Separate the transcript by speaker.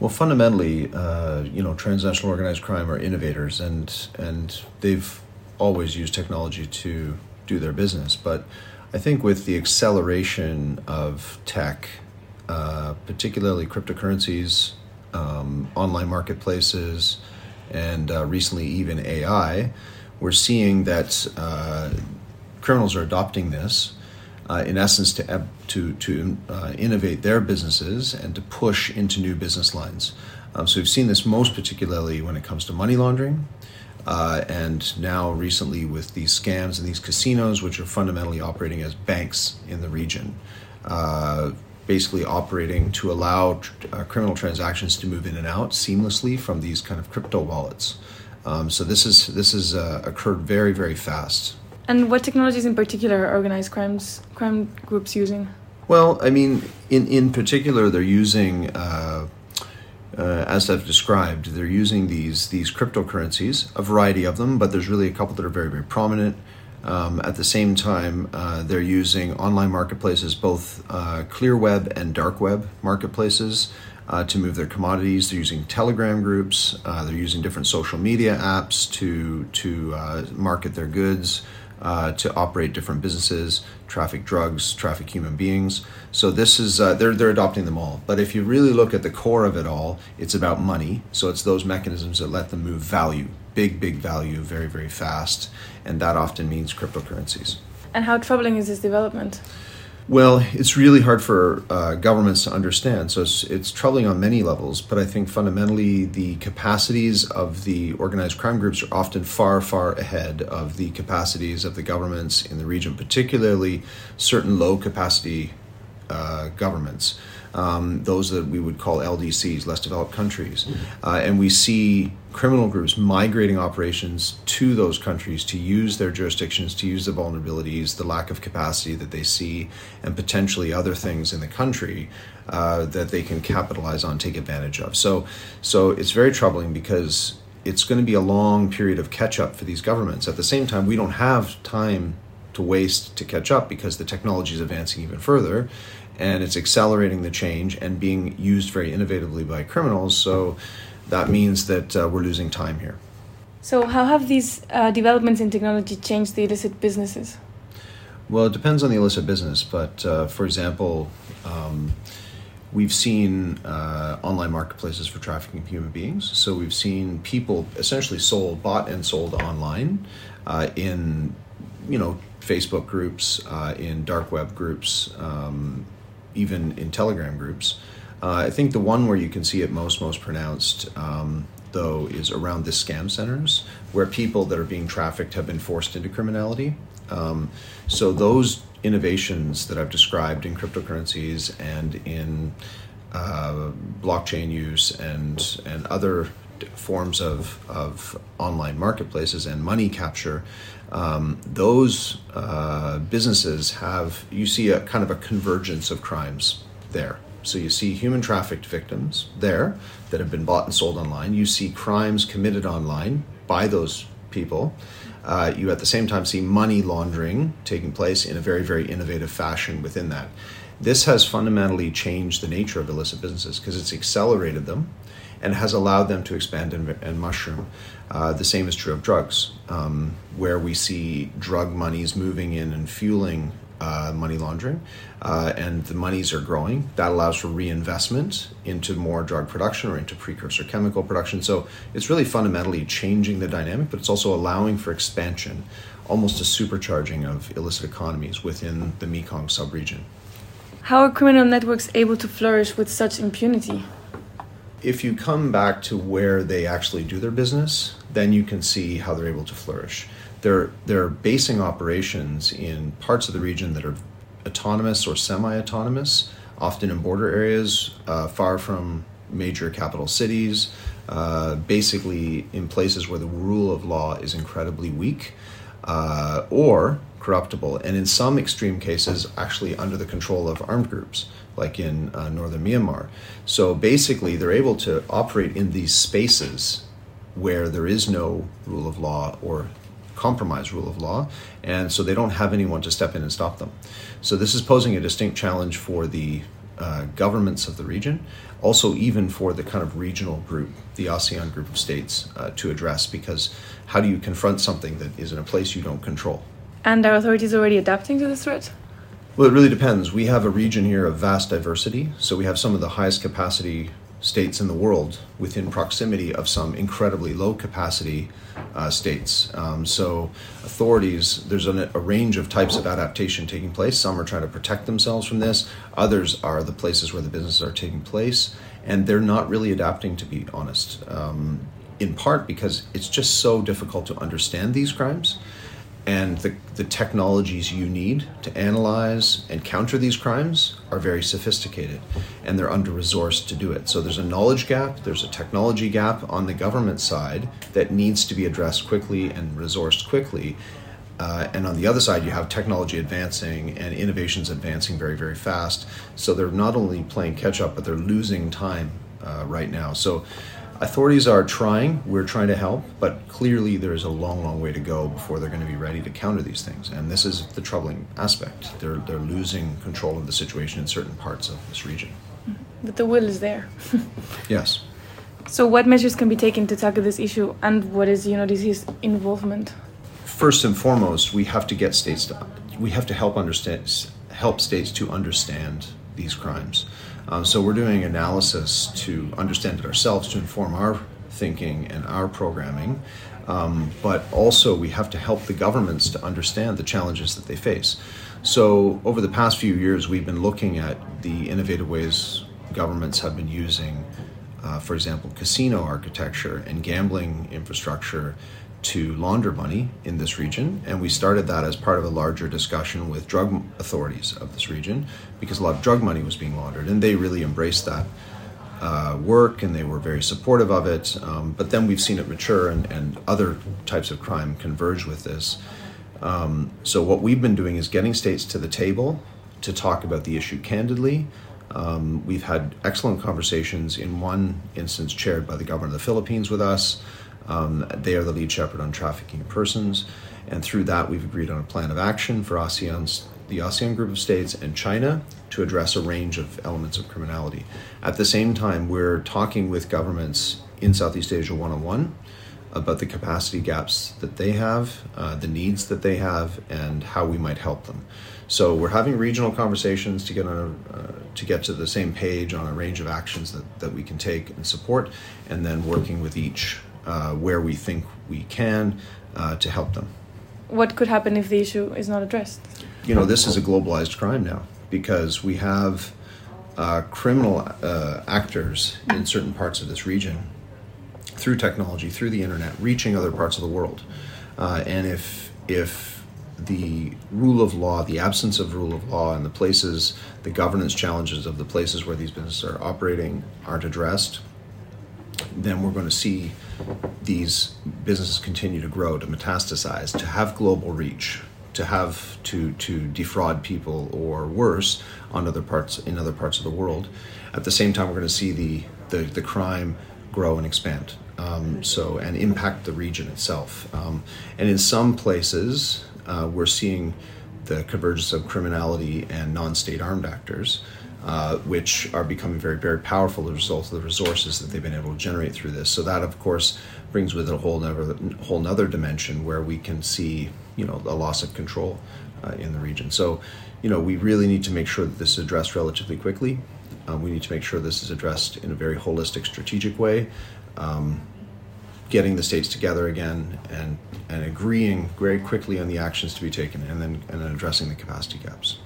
Speaker 1: Well, fundamentally, uh, you know, transnational organized crime are innovators, and and they've always used technology to do their business. But I think with the acceleration of tech, uh, particularly cryptocurrencies, um, online marketplaces, and uh, recently even AI, we're seeing that uh, criminals are adopting this. Uh, in essence, to to to uh, innovate their businesses and to push into new business lines. Um, so we've seen this most particularly when it comes to money laundering, uh, and now recently with these scams and these casinos, which are fundamentally operating as banks in the region, uh, basically operating to allow uh, criminal transactions to move in and out seamlessly from these kind of crypto wallets. Um, so this is this has uh, occurred very very fast.
Speaker 2: And what technologies in particular are organized crimes crime groups using?
Speaker 1: Well, I mean, in in particular, they're using. Uh, uh, as I've described, they're using these these cryptocurrencies, a variety of them, but there's really a couple that are very very prominent. Um, at the same time, uh, they're using online marketplaces, both uh, clear web and dark web marketplaces, uh, to move their commodities. They're using Telegram groups. Uh, they're using different social media apps to to uh, market their goods uh, to operate different businesses, traffic drugs, traffic human beings. So this is uh, they're they're adopting them all. But if you really look at the core of it all, it's about money. So it's those mechanisms that let them move value, big big value, very very fast, and that often means cryptocurrencies.
Speaker 2: And how troubling is this development?
Speaker 1: Well, it's really hard for uh, governments to understand. So it's, it's troubling on many levels, but I think fundamentally the capacities of the organized crime groups are often far, far ahead of the capacities of the governments in the region, particularly certain low capacity uh, governments um, those that we would call LDCs, less developed countries. Uh, and we see criminal groups migrating operations to those countries to use their jurisdictions, to use the vulnerabilities, the lack of capacity that they see, and potentially other things in the country uh, that they can capitalize on, take advantage of. So, so it's very troubling because it's going to be a long period of catch up for these governments. At the same time, we don't have time to waste to catch up because the technology is advancing even further and it's accelerating the change and being used very innovatively by criminals. So that means that uh, we're losing time here.
Speaker 2: So, how have these uh, developments in technology changed the illicit businesses?
Speaker 1: Well, it depends on the illicit business, but uh, for example, um, we've seen uh, online marketplaces for trafficking human beings. So we've seen people essentially sold, bought and sold online uh, in, you know, Facebook groups, uh, in dark web groups, um, even in Telegram groups. Uh, I think the one where you can see it most most pronounced, um, though, is around the scam centers, where people that are being trafficked have been forced into criminality. Um, so those innovations that I've described in cryptocurrencies and in uh, blockchain use and and other forms of, of online marketplaces and money capture, um, those uh, businesses have, you see a kind of a convergence of crimes there. So you see human trafficked victims there that have been bought and sold online. You see crimes committed online by those people. Uh, you at the same time see money laundering taking place in a very, very innovative fashion within that. This has fundamentally changed the nature of illicit businesses because it's accelerated them and has allowed them to expand and, and mushroom. Uh, the same is true of drugs, um, where we see drug monies moving in and fueling uh, money laundering, uh, and the monies are growing. That allows for reinvestment into more drug production or into precursor chemical production. So it's really fundamentally changing the dynamic, but it's also allowing for expansion, almost a supercharging of illicit economies within the Mekong subregion.
Speaker 2: How are criminal networks able to flourish with such impunity?
Speaker 1: if you come back to where they actually do their business, then you can see how they're able to flourish. They're they're basing operations in parts of the region that are autonomous or semi-autonomous, often in border areas, uh, far from major capital cities, uh, basically in places where the rule of law is incredibly weak, uh, or corruptible, and in some extreme cases, actually under the control of armed groups like in uh, northern Myanmar. So basically, they're able to operate in these spaces where there is no rule of law or compromised rule of law, and so they don't have anyone to step in and stop them. So this is posing a distinct challenge for the uh, governments of the region, also even for the kind of regional group, the ASEAN group of states, uh, to address. Because how do you confront something that is in a place you don't control?
Speaker 2: And are authorities already adapting to this threat?
Speaker 1: Well, it really depends. We have a region here of vast diversity, so we have some of the highest capacity states in the world within proximity of some incredibly low capacity uh, states. Um, so, authorities, there's a, a, range of types of adaptation taking place. Some are trying to protect themselves from this, others are the places where the businesses are taking place, and they're not really adapting, to be honest. Um, in part because it's just so difficult to understand these crimes and the, the technologies you need to analyze and counter these crimes are very sophisticated and they're under resourced to do it. So there's a knowledge gap, there's a technology gap on the government side that needs to be addressed quickly and resourced quickly. Uh, and on the other side, you have technology advancing and innovations advancing very, very fast. So they're not only playing catch up, but they're losing time uh, right now. So authorities are trying we're trying to help but clearly there's a long long way to go before they're going to be ready to counter these things and this is the troubling aspect. They're they're losing control of the situation in certain parts of this region. Mm-hmm.
Speaker 2: But the will is there.
Speaker 1: Yes.
Speaker 2: So what measures can be taken to tackle this issue and what is UNODC's involvement?
Speaker 1: First and foremost we have to get states to we have to help understand help states to understand these crimes um, so we're doing analysis to understand it ourselves to inform our thinking and our programming. Um, but also, we have to help the governments to understand the challenges that they face. So, over the past few years, we've been looking at the innovative ways governments have been using, uh, for example, casino architecture and gambling infrastructure to launder money in this region. And we started that as part of a larger discussion with drug authorities of this region because a lot of drug money was being laundered. And they really embraced that uh, work and they were very supportive of it. Um, but then we've seen it mature and, and, other types of crime converge with this. Um, so, what we've been doing is getting states to the table to talk about the issue candidly. Um, we've had excellent conversations in one instance chaired by the government of the Philippines with us. Um, they are the lead shepherd on trafficking persons, and through that, we've agreed on a plan of action for ASEAN's the ASEAN group of states and China to address a range of elements of criminality. At the same time, we're talking with governments in Southeast Asia one on one about the capacity gaps that they have, uh, the needs that they have, and how we might help them. So we're having regional conversations to get on a, uh, to get to the same page on a range of actions that, that we can take and support, and then working with each uh, where we think we can uh, to help them.
Speaker 2: What could happen if the issue is not addressed?
Speaker 1: You know, this is a globalized crime now because we have uh, criminal uh, actors in certain parts of this region through technology, through the internet, reaching other parts of the world. Uh, and if if the rule of law, the absence of rule of law, and the places, the governance challenges of the places where these businesses are operating aren't addressed, then we're going to see these businesses continue to grow, to metastasize, to have global reach, to have to to defraud people or worse on other parts in other parts of the world. At the same time, we're going to see the the, the crime grow and expand. Um, so and impact the region itself. Um, and in some places, uh, we're seeing the convergence of criminality and non-state armed actors uh, which are becoming very, very powerful as a result of the resources that they've been able to generate through this. So that, of course, brings with it a whole other, whole other dimension where we can see, you know, a loss of control uh, in the region. So, you know, we really need to make sure that this is addressed relatively quickly. Um, we need to make sure this is addressed in a very holistic, strategic way. Um, getting the states together again and, and agreeing very quickly on the actions to be taken and then and then addressing the capacity gaps.